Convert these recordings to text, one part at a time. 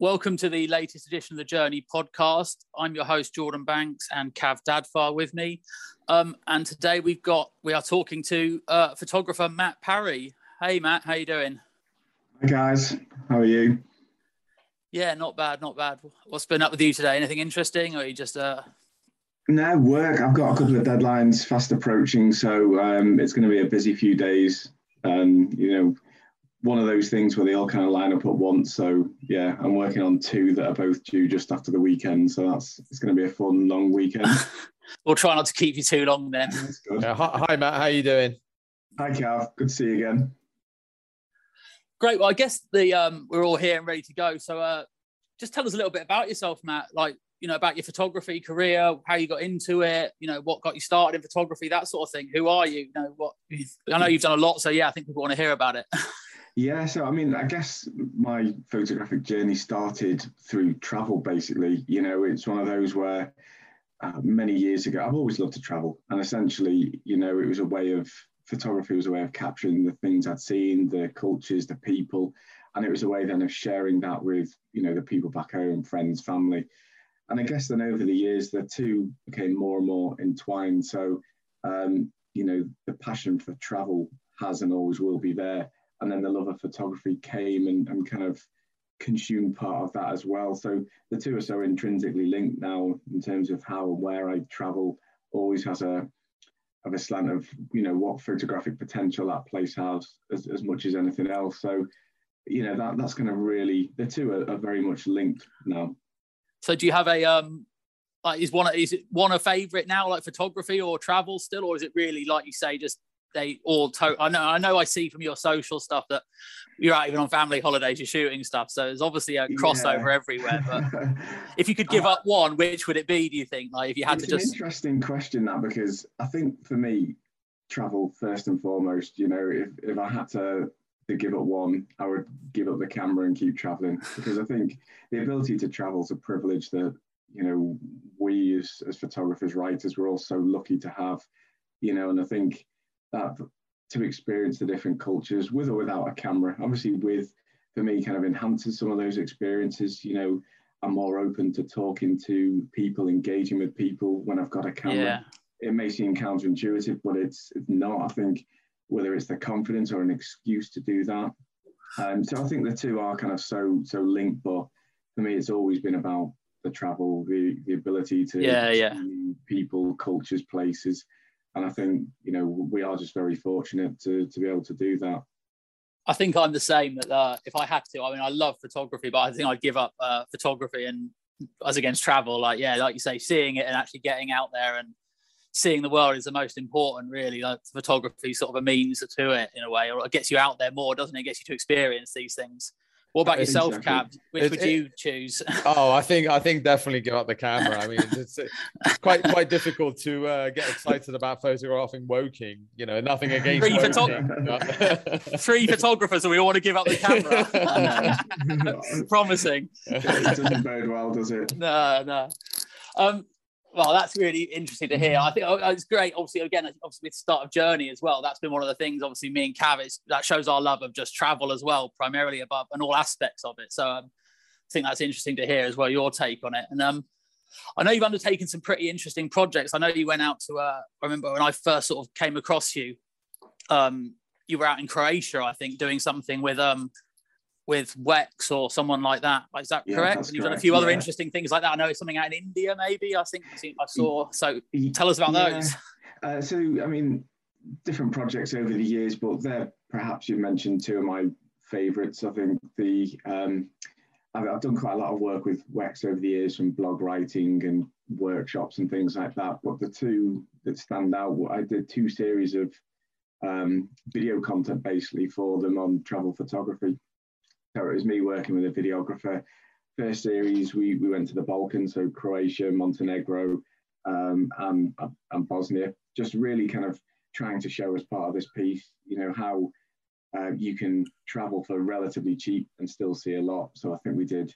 Welcome to the latest edition of the Journey podcast. I'm your host Jordan Banks and Kav Dadfar with me. Um, and today we've got we are talking to uh, photographer Matt Parry. Hey Matt, how you doing? Hi guys, how are you? Yeah, not bad, not bad. What's been up with you today? Anything interesting, or are you just uh? No work. I've got a couple of deadlines fast approaching, so um, it's going to be a busy few days. Um, you know, one of those things where they all kind of line up at once. So yeah, I'm working on two that are both due just after the weekend. So that's it's going to be a fun long weekend. we'll try not to keep you too long then. Yeah, hi, hi, Matt. How you doing? Hi Kav. Good to see you again. Great. Well, I guess the um, we're all here and ready to go. So uh, just tell us a little bit about yourself, Matt. Like you know about your photography career, how you got into it. You know what got you started in photography, that sort of thing. Who are you? You know what? I know you've done a lot, so yeah, I think people want to hear about it. Yeah, so I mean, I guess my photographic journey started through travel. Basically, you know, it's one of those where uh, many years ago, I've always loved to travel, and essentially, you know, it was a way of photography was a way of capturing the things I'd seen, the cultures, the people, and it was a way then of sharing that with you know the people back home, friends, family, and I guess then over the years, the two became more and more entwined. So, um, you know, the passion for travel has and always will be there and then the love of photography came and, and kind of consumed part of that as well. So the two are so intrinsically linked now in terms of how and where I travel always has a of a slant of you know what photographic potential that place has as, as much as anything else. So you know that that's going to really the two are, are very much linked now. So do you have a um like is one is it one a favorite now like photography or travel still or is it really like you say just they all to- I know I know I see from your social stuff that you're out even on family holidays you're shooting stuff. So there's obviously a crossover yeah. everywhere but if you could give uh, up one which would it be do you think? Like if you had to just interesting question that because I think for me travel first and foremost you know if, if I had to to give up one I would give up the camera and keep traveling. Because I think the ability to travel is a privilege that you know we as, as photographers writers we're all so lucky to have you know and I think that to experience the different cultures with or without a camera. Obviously, with for me, kind of enhances some of those experiences. You know, I'm more open to talking to people, engaging with people when I've got a camera. Yeah. It may seem counterintuitive, but it's, it's not. I think whether it's the confidence or an excuse to do that. Um, so I think the two are kind of so so linked. But for me, it's always been about the travel, the the ability to yeah, yeah. people, cultures, places and I think you know we are just very fortunate to to be able to do that. I think I'm the same. That uh, if I had to, I mean, I love photography, but I think I'd give up uh, photography and as against travel. Like, yeah, like you say, seeing it and actually getting out there and seeing the world is the most important. Really, like photography sort of a means to it in a way, or it gets you out there more, doesn't it? it gets you to experience these things What about yourself, Exactly. Kav? Which It- would it- you choose? Oh, I think I think definitely give up the camera. I mean, it's, it's quite quite difficult to uh, get excited about photographing Woking. You know, nothing against Free Woking. photog- Three photographers, and we all want to give up the camera. Promising. it doesn't bode well, does it? No, no. Um, well, that's really interesting to hear. I think oh, it's great. Obviously, again, obviously with the start of Journey as well. That's been one of the things. Obviously, me and Kav, it's, that shows our love of just travel as well, primarily above and all aspects of it. So um, I think that's interesting to hear as well. Your take on it, and um, I know you've undertaken some pretty interesting projects. I know you went out to. Uh, I remember when I first sort of came across you. Um, you were out in Croatia, I think, doing something with um, with Wex or someone like that. Is that Yeah, correct? And you've done a correct, few other yeah. interesting things like that. I know something out in India, maybe. I think I saw. So tell us about Yeah. those. Uh, so, I mean, different projects over the years, but they're perhaps you've mentioned two of my favourites. I think the um, I've, I've done quite a lot of work with Wex over the years, from blog writing and workshops and things like that. But the two that stand out, I did two series of um, video content basically for them on travel photography. So it was me working with a videographer. First series, we, we went to the Balkans, so Croatia, Montenegro, um, and, and Bosnia, just really kind of trying to show as part of this piece, you know, how uh, you can travel for relatively cheap and still see a lot. So I think we did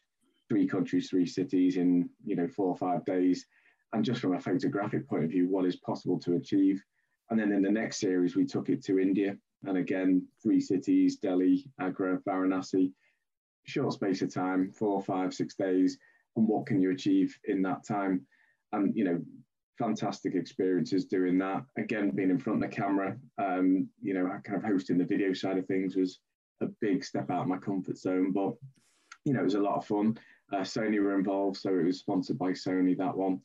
three countries, three cities in, you know, four or five days. And just from a photographic point of view, what is possible to achieve. And then in the next series, we took it to India. And again, three cities, Delhi, Agra, Varanasi, short space of time, four, five, six days. And what can you achieve in that time? And, you know, fantastic experiences doing that. Again, being in front of the camera, um, you know, kind of hosting the video side of things was a big step out of my comfort zone. But, you know, it was a lot of fun. Uh, Sony were involved, so it was sponsored by Sony, that one.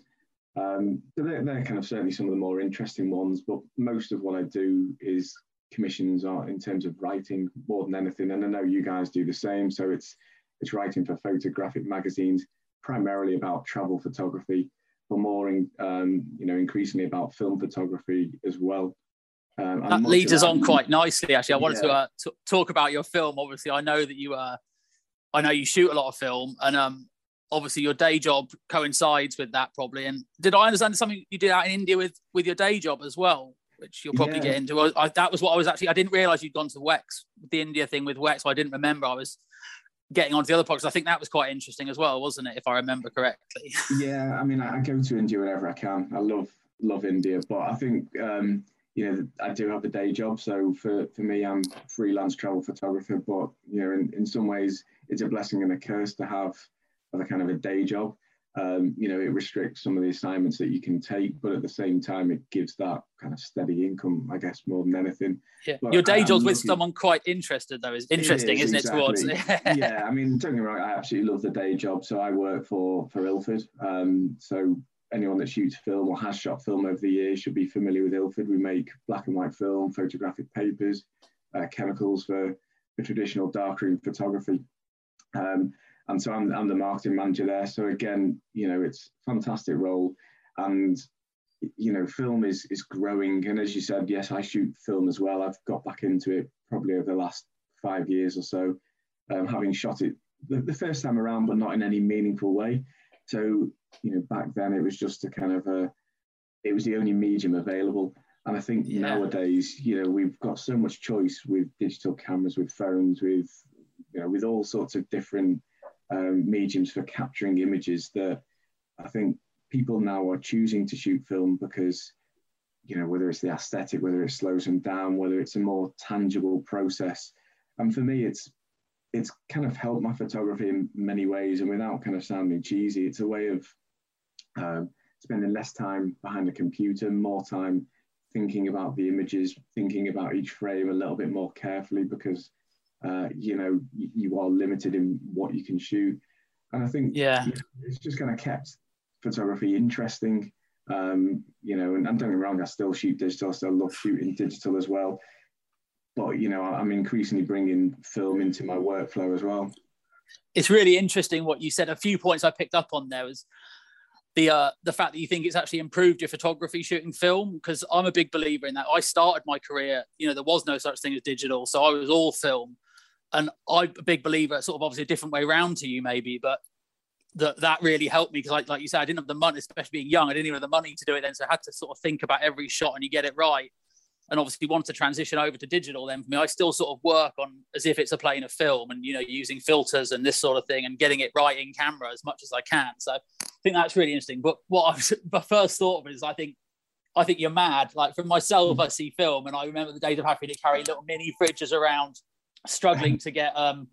Um, they're, they're kind of certainly some of the more interesting ones, but most of what I do is commissions are in terms of writing more than anything. And I know you guys do the same. So it's it's writing for photographic magazines, primarily about travel photography, but more in, um, you know, increasingly about film photography as well. Um, That leads us on quite nicely, actually. I wanted to uh, t- talk about your film. Obviously, I know that you uh, I know you shoot a lot of film, and um, obviously your day job coincides with that probably. And did I understand something you did out in India with with your day job as well, which you'll probably Yeah. get into? I, I, that was what I was actually. I didn't realize you'd gone to Wex, the India thing with Wex. So I didn't remember. I was getting onto the other projects. I think that was quite interesting as well, wasn't it? If I remember correctly. Yeah, I mean, I, I go to India whenever I can. I love love India, but I think um, you know I do have a day job. So for for me, I'm freelance travel photographer. But you know, in, in some ways, it's a blessing and a curse to have have a kind of a day job. Um, you know, it restricts some of the assignments that you can take, but at the same time, it gives that kind of steady income, I guess, more than anything. Yeah. But Your day job's with looking- someone quite interested, though. Is interesting, is, isn't it? Towards yeah, I mean, don't get me wrong, I absolutely love the day job. So I work for for Ilford. Um, so anyone that shoots film or has shot film over the years should be familiar with Ilford. We make black and white film, photographic papers, uh, chemicals for, for traditional darkroom photography. Um, and so I'm, I'm the marketing manager there. So again, you know, it's a fantastic role. And you know, film is is growing. And as you said, yes, I shoot film as well. I've got back into it probably over the last five years or so, um, having shot it the, the first time around, but not in any meaningful way. So, you know, back then it was just a kind of a, it was the only medium available. And I think Yeah. nowadays, you know, we've got so much choice with digital cameras, with phones, with, you know, with all sorts of different um, mediums for capturing images that I think people now are choosing to shoot film because, you know, whether it's the aesthetic, whether it slows them down, whether it's a more tangible process. And for me, it's it's kind of helped my photography in many ways. And without kind of sounding cheesy, it's a way of um, spending less time behind the computer, more time thinking about the images, thinking about each frame a little bit more carefully because uh, you know you, are limited in what you can shoot. And I think Yeah. you know, it's just kind of kept photography interesting. Um, you know, and, and don't get me wrong, I still shoot digital, I still love shooting digital as well. But you know, I'm increasingly bringing film into my workflow as well. it's really interesting what you said. A few points I picked up on there was the uh, the fact that you think it's actually improved your photography shooting film because I'm a big believer in that. I started my career, you know, there was no such thing as digital, so I was all film. And I'm a big believer, sort of obviously a different way around to you maybe, but that that really helped me because like, like you said, I didn't have the money, especially being young, I didn't even have the money to do it then. So I had to sort of think about every shot and you get it right. And obviously want to transition over to digital then for me, I still sort of work on as if it's a plane of film and you know, using filters and this sort of thing and getting it right in camera as much as I can. So I think that's really interesting. But what I was, my first thought of is I think I think you're mad. Like for myself, hmm. I see film and I remember the days of having to carry little mini fridges around, struggling to get um,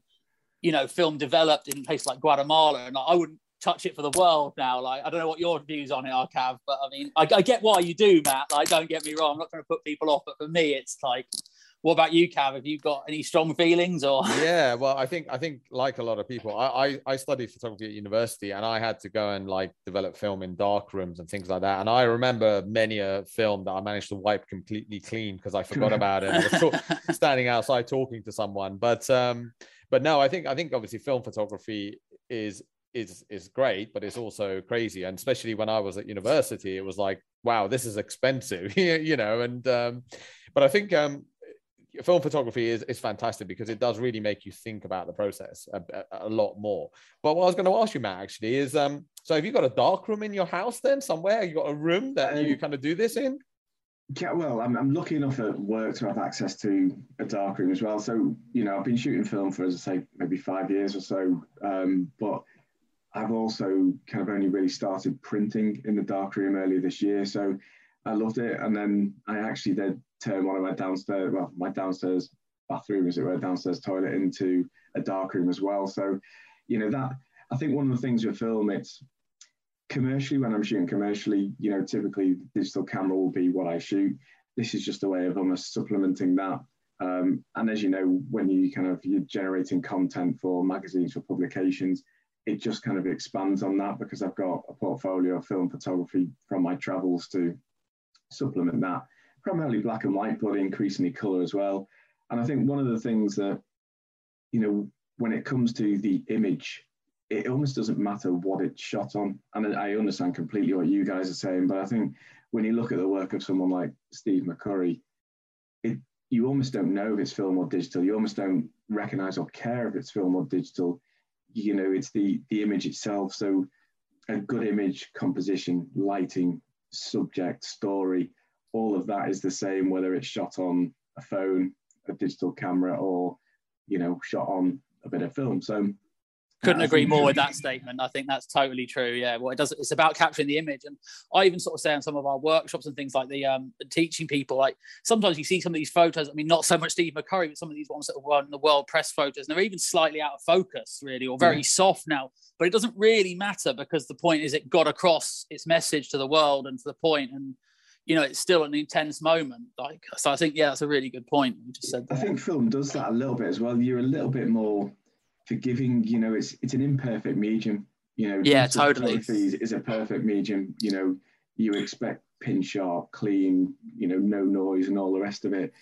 you know, film developed in places like Guatemala, and I wouldn't touch it for the world now. Like, I don't know what your views on it are, Kav, but I mean, I, I get why you do, Matt. Like, don't get me wrong, I'm not trying to put people off, but for me, it's like, what about you, Kav? Have you got any strong feelings or? Yeah, well, I think I think like a lot of people, I, I I studied photography at university, and I had to go and like develop film in dark rooms and things like that. And I remember many a film that I managed to wipe completely clean because I forgot about it. I was standing outside talking to someone, but um, but no, I think I think obviously film photography is is is great, but it's also crazy. And especially when I was at university, it was like, wow, this is expensive, you know. And um, but I think um, film photography is, is fantastic because it does really make you think about the process a, a, a, lot more. But what I was going to ask you, Matt, actually, is um, so have you got a dark room in your house then somewhere? You got a room that you um, kind of do this in? Yeah, well, I'm, I'm lucky enough at work to have access to a dark room as well. So, you know, I've been shooting film for, as I say, maybe five years or so. Um, but I've also kind of only really started printing in the dark room earlier this year. So I loved it. And then I actually did turn one of my downstairs, well, my downstairs bathroom, as it were, downstairs toilet into a dark room as well. So, you know, that I think one of the things with film, it's commercially when I'm shooting commercially, you know, typically digital camera will be what I shoot. This is just a way of almost supplementing that. Um, and as you know, when you kind of you're generating content for magazines for publications, it just kind of expands on that because I've got a portfolio of film photography from my travels to supplement that. Primarily black and white, but increasingly color as well. And I think one of the things that, you know, when it comes to the image it almost doesn't matter what it's shot on. And I understand completely what you guys are saying, but I think when you look at the work of someone like Steve McCurry, it you almost don't know if it's film or digital. You almost don't recognize or care if it's film or digital. You know, it's the the image itself. So a good image, composition, lighting, subject, story, all of that is the same whether it's shot on a phone, a digital camera, or you know, shot on a bit of film. So couldn't agree more with that statement. I think that's totally true. Yeah, well, it does. It's about capturing the image, and I even sort of say on some of our workshops and things like the um teaching people, like sometimes you see some of these photos. I mean, not so much Steve McCurry, but some of these ones that won the world press photos, and they're even slightly out of focus, really, or very yeah. soft now. But it doesn't really matter because the point is it got across its message to the world and to the point, and you know, it's still an intense moment. Like, so I think, yeah, that's a really good point. You just said. That. I think film does that a little bit as well. You're a little bit more forgiving. You know, it's it's an imperfect medium. You know, yeah, totally. Is, is a perfect medium. You know, you expect pin sharp, clean. You know, no noise and all the rest of it.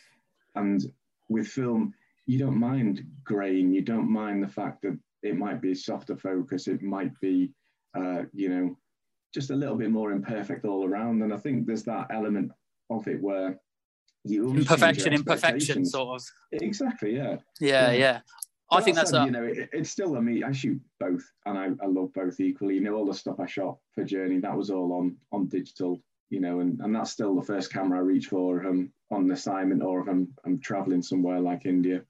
And with film, you don't mind grain. You don't mind the fact that it might be softer focus. It might be, uh, you know, just a little bit more imperfect all around. And I think there's that element of it where you imperfection, imperfection, sort of. Exactly. Yeah. Yeah. Yeah. yeah. I think that's a... you know it, it's still I mean I shoot both and I, I love both equally. You know all the stuff I shot for Journey that was all on on digital. You know and, and that's still the first camera I reach for I'm on assignment or if I'm I'm traveling somewhere like India.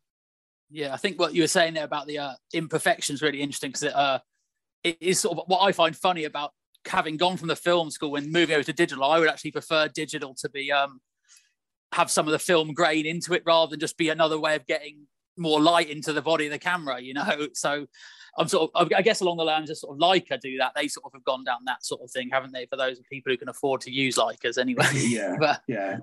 Yeah, I think what you were saying there about the uh, imperfections really interesting because it, uh, it is sort of what I find funny about having gone from the film school and moving over to digital. I would actually prefer digital to be um, have some of the film grain into it rather than just be another way of getting more light into the body of the camera, you know. So I'm sort of, I guess, along the lines of sort of Leica do that. They sort of have gone down that sort of thing, haven't they? For those people who can afford to use Leicas, anyway. Yeah, but, yeah.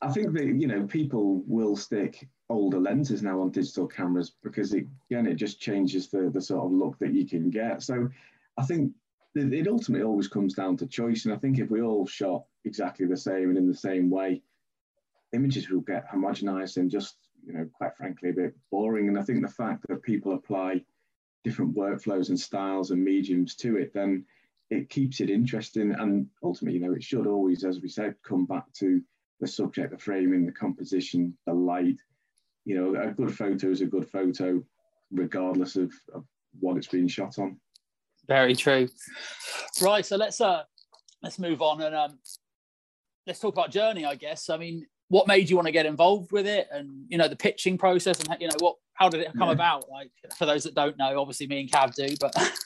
I think that you know people will stick older lenses now on digital cameras because it, again it just changes the the sort of look that you can get. So I think it ultimately always comes down to choice, and I think if we all shot exactly the same and in the same way, images will get homogenized and just you know, quite frankly, a bit boring. And I think the fact that people apply different workflows and styles and mediums to it, then it keeps it interesting. And ultimately, you know, it should always, as we said, come back to the subject, the framing, the composition, the light. You know, a good photo is a good photo. regardless of, of what it's being shot on. Very true. Right, so let's uh let's move on and um let's talk about journey. I guess. I mean, what made you want to get involved with it, and you know the pitching process, and you know what how did it come yeah. about? Like for those that don't know, obviously me and Cav do, but.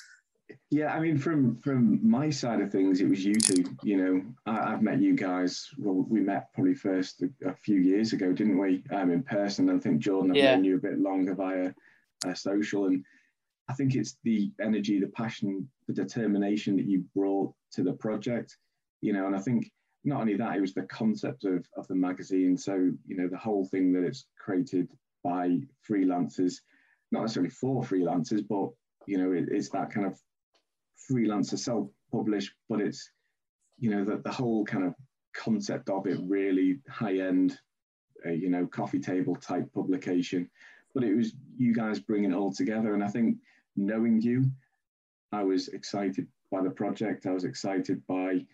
Yeah, I mean, from from my side of things, it was you two. You know, I, have met you guys. Well, we met probably first a, a few years ago, didn't we? Um, in person. I think Jordan, I've yeah. known you a bit longer via uh, social, and I think it's the energy, the passion, the determination that you brought to the project. You know, and I think not only that, it was the concept of of the magazine. So you know, the whole thing that it's created by freelancers, not necessarily for freelancers, but you know, it, it's that kind of freelancer self-published, but it's you know the, the whole kind of concept of it really high-end, uh, you know, coffee table type publication. But it was you guys bringing it all together, and I think knowing you, I was excited by the project. I was excited by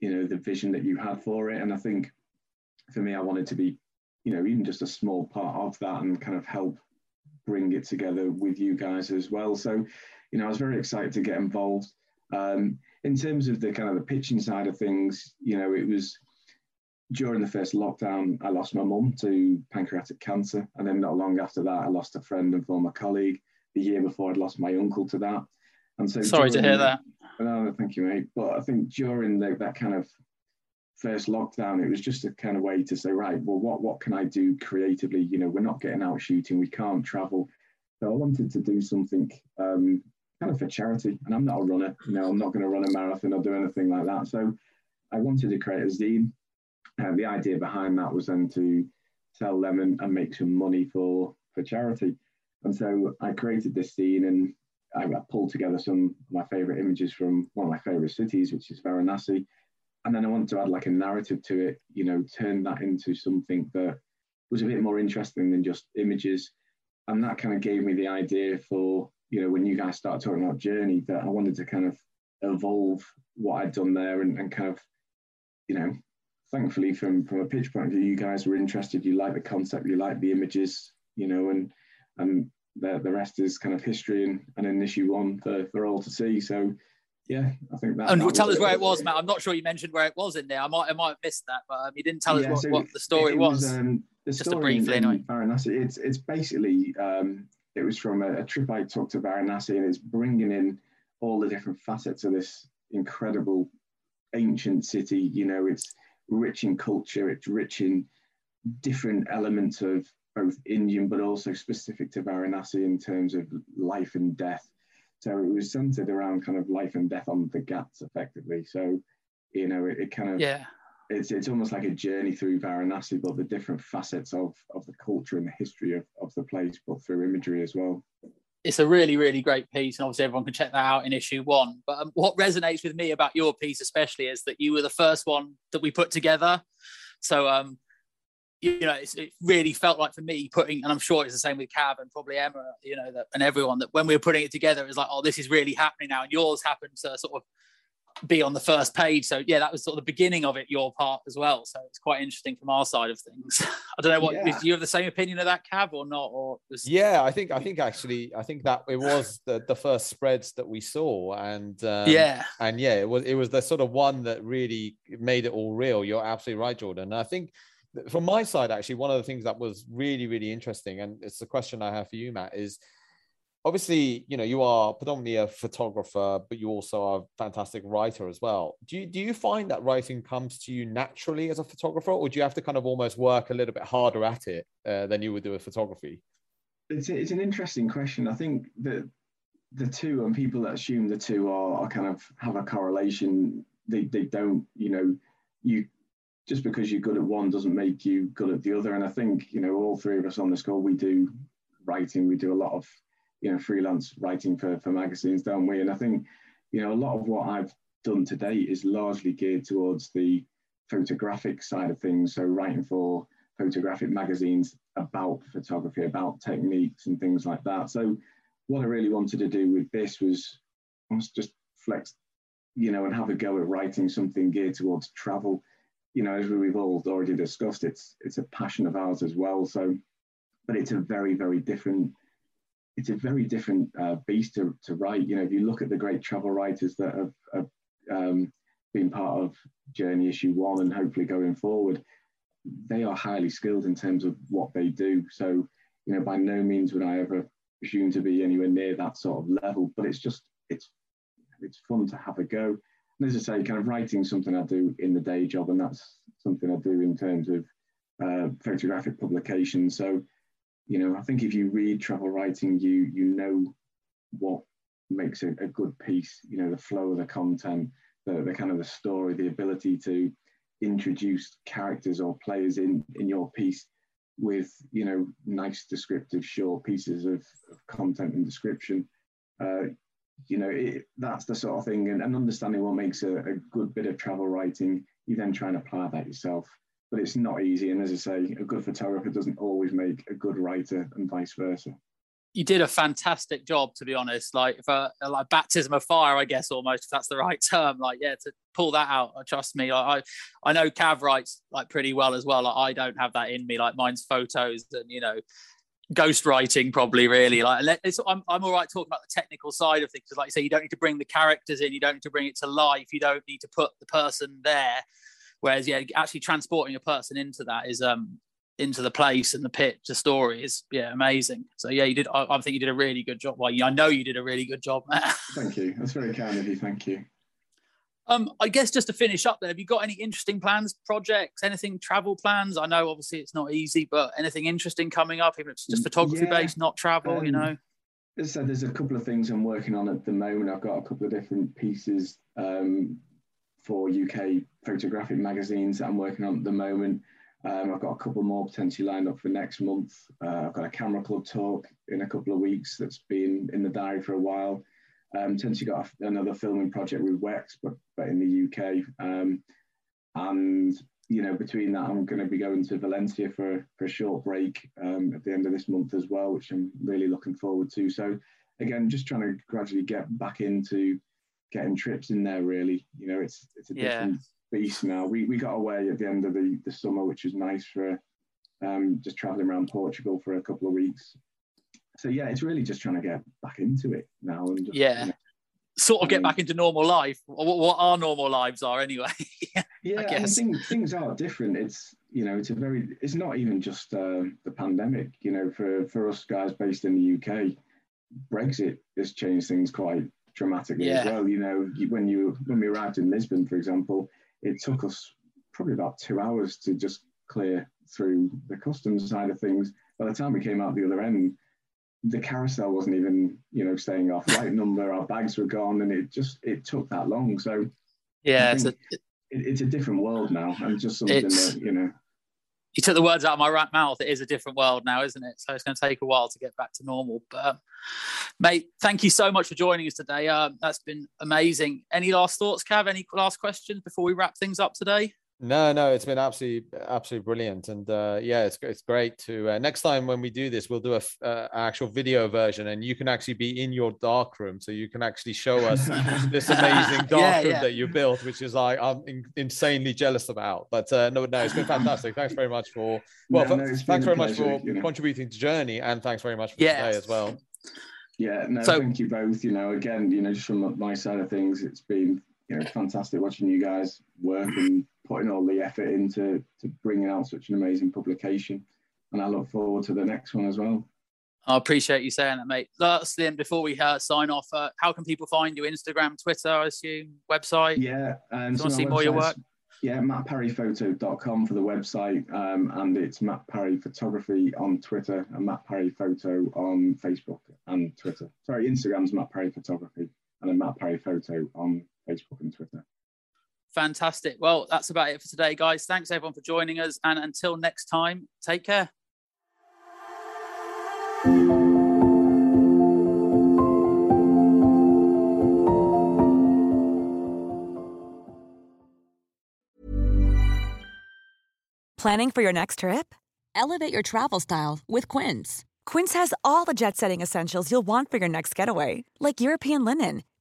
you know the vision that you had for it, and I think for me, I wanted to be you know even just a small part of that and kind of help bring it together with you guys as well. So you know, I was very excited to get involved. Um, in terms of the kind of the pitching side of things, you know, it was during the first lockdown, I lost my mum to pancreatic cancer. And then not long after that, I lost a friend and former colleague. The year before, I'd lost my uncle to that. And so, sorry to hear that. No, thank you, mate. But I think during the, that kind of first lockdown, it was just a kind of way to say, right, well, what what can I do creatively? You know, we're not getting out shooting, we can't travel. So I wanted to do something um, kind of for charity. And I'm not a runner, you know, I'm not going to run a marathon or do anything like that. So I wanted to create a zine. Uh, the idea behind that was then to sell them and, and make some money for for charity. And so I created this zine and I pulled together some of my favorite images from one of my favorite cities, which is Varanasi. And then I wanted to add like a narrative to it, you know, turn that into something that was a bit more interesting than just images. And that kind of gave me the idea for you know, when you guys started talking about journey, that I wanted to kind of evolve what I'd done there and, and kind of, you know, thankfully from from a pitch point of view, you guys were interested. You like the concept, you like the images, you know, and and the the rest is kind of history and, and an issue one for, for all to see. So yeah, I think that. And that tell us where it was, Matt. I'm not sure you mentioned where it was in there. I might I might have missed that, but um, you didn't tell yeah, us what, so what, the story was. was um, the Just story briefly, in, anyway. Varanasi, it's it's basically um, it was from a, a trip I took to Varanasi, and it's bringing in all the different facets of this incredible ancient city. You know, it's rich in culture, it's rich in different elements of both Indian, but also specific to Varanasi in terms of life and death. So it was centered around kind of life and death on the Ghats, effectively. So, you know, it, it kind of yeah it's it's almost like a journey through Varanasi, but the different facets of of the culture and the history of, of the place, but through imagery as well. It's a really, really great piece, and obviously everyone can check that out in issue one. But um, what resonates with me about your piece, especially, is that you were the first one that we put together. So, um, you know, it really felt like for me putting, and I'm sure it's the same with Kav and probably Emma, you know, that, and everyone that when we were putting it together, it was like, oh, this is really happening now. And yours happened to sort of be on the first page. So yeah, that was sort of the beginning of it, your part as well. So it's quite interesting from our side of things. I don't know what yeah. you have the same opinion of that Kav or not? Or was... yeah, I think I think actually I think that it was the, the first spreads that we saw, and um, yeah, and yeah, it was it was the sort of one that really made it all real. You're absolutely right, Jordan. And I think from my side, actually, one of the things that was really really interesting, and it's the question I have for you, Matt, is obviously you know you are predominantly a photographer but you also are a fantastic writer as well. Do you do you find that writing comes to you naturally as a photographer or do you have to kind of almost work a little bit harder at it uh, than you would do with photography? It's, it's an interesting question. I think that the two and people that assume the two are, are kind of have a correlation. They, they don't you know you just because you're good at one doesn't make you good at the other and i think you know all three of us on this call we do writing we do a lot of you know freelance writing for for magazines, don't we? And I think you know a lot of what I've done to date is largely geared towards the photographic side of things. So writing for photographic magazines about photography, about techniques and things like that. So what I really wanted to do with this was, was just flex, you know, and have a go at writing something geared towards travel. You know, as we've all already discussed, it's it's a passion of ours as well. So, but it's a very very different it's a very different uh, beast to, to write. You know, if you look at the great travel writers that have, have um, been part of Journey Issue One and hopefully going forward, they are highly skilled in terms of what they do. So, you know, by no means would I ever presume to be anywhere near that sort of level, but it's just it's it's fun to have a go. And as I say, kind of writing something I do in the day job, and that's something I do in terms of uh, photographic publication. So, you know, I think if you read travel writing, you you know what makes a, a good piece. You know, the flow of the content, the, the kind of the story, the ability to introduce characters or players in in your piece with you know nice descriptive short pieces of, of content and description uh, you know it, that's the sort of thing and, and understanding what makes a, a, good bit of travel writing you then try and apply that yourself but it's not easy and as i say a good photographer doesn't always make a good writer and vice versa you did a fantastic job, to be honest. Like, for like baptism of fire, I guess almost if that's the right term. Like, yeah, to pull that out, uh, trust me. Like, I I know Kav writes like pretty well as well. Like, I don't have that in me. Like, mine's photos and you know, ghost writing probably really. Like, I'm I'm all right talking about the technical side of things. because Like you say, you don't need to bring the characters in. You don't need to bring it to life. You don't need to put the person there. Whereas, yeah, actually transporting a person into that is um into the place and the pitch, the story is yeah amazing. So yeah, you did. I, I think you did a really good job. Well, I know you did a really good job. thank you. That's very kind of you. Thank you. Um, I guess just to finish up there, have you got any interesting plans, projects, anything travel plans? I know obviously it's not easy, but anything interesting coming up, even if it's just photography yeah, based, not travel, um, you know? I there's a couple of things I'm working on at the moment. I've got a couple of different pieces um, for UK photographic magazines that I'm working on at the moment. Um, I've got a couple more potentially lined up for next month. Uh, I've got a camera club talk in a couple of weeks that's been in the diary for a while. Um, potentially got another filming project with Wex, but, but in the UK. Um, and you know, between that, I'm going to be going to Valencia for, for a short break um, at the end of this month as well, which I'm really looking forward to. So, again, just trying to gradually get back into getting trips in there. Really, you know, it's it's a yeah. different beast now. We we got away at the end of the, the summer, which was nice for um, just traveling around Portugal for a couple of weeks. So yeah, it's really just trying to get back into it now and just, yeah. You know, sort of get back into normal life what, what our normal lives are anyway yeah I guess. things, things are different it's you know it's a very it's not even just uh, the pandemic you know for for us guys based in the uk brexit has changed things quite dramatically yeah. as well you know when you when we arrived in lisbon for example it took us probably about two hours to just clear through the customs side of things. By the time we came out the other end, the carousel wasn't even, you know, staying our flight number. Our bags were gone, and it just it took that long. So yeah, it's a, it, it's a different world now, and just something that you know. You took the words out of my right mouth. It is a different world now, isn't it? So it's going to take a while to get back to normal. But, um, mate, thank you so much for joining us today. Um, that's been amazing. Any last thoughts, Kav? Any last questions before we wrap things up today? No, no, it's been absolutely, absolutely brilliant, and uh, yeah, it's it's great to. Uh, next time when we do this, we'll do a uh, actual video version, and you can actually be in your dark room, so you can actually show us this amazing dark yeah, room yeah. that you built, which is like I'm in, insanely jealous about. But uh, no, no, it's been fantastic. thanks very much for well, no, no, thanks very pleasure, much for you know. contributing to Journey, and thanks very much for yes. today as well. Yeah, no, so, thank you both. You know, again, you know, just from my side of things, it's been you know fantastic watching you guys work and putting all the effort into to bringing out such an amazing publication. And I look forward to the next one as well. I appreciate you saying that, mate. That's then before we uh, sign off. Uh, how can people find you? Instagram, Twitter, I assume, website. Yeah, and so want to see more of your work. Yeah, mattparryphoto.com for the website, um, and it's Matt Parry Photography on Twitter and Matt Parry Photo on Facebook and Twitter. Sorry, Instagram's Matt Parry Photography and then Matt Parry Photo on Facebook and Twitter. Fantastic. Well, that's about it for today, guys. Thanks everyone for joining us. And until next time, take care. Planning for your next trip? Elevate your travel style with Quince. Quince has all the jet setting essentials you'll want for your next getaway, like European linen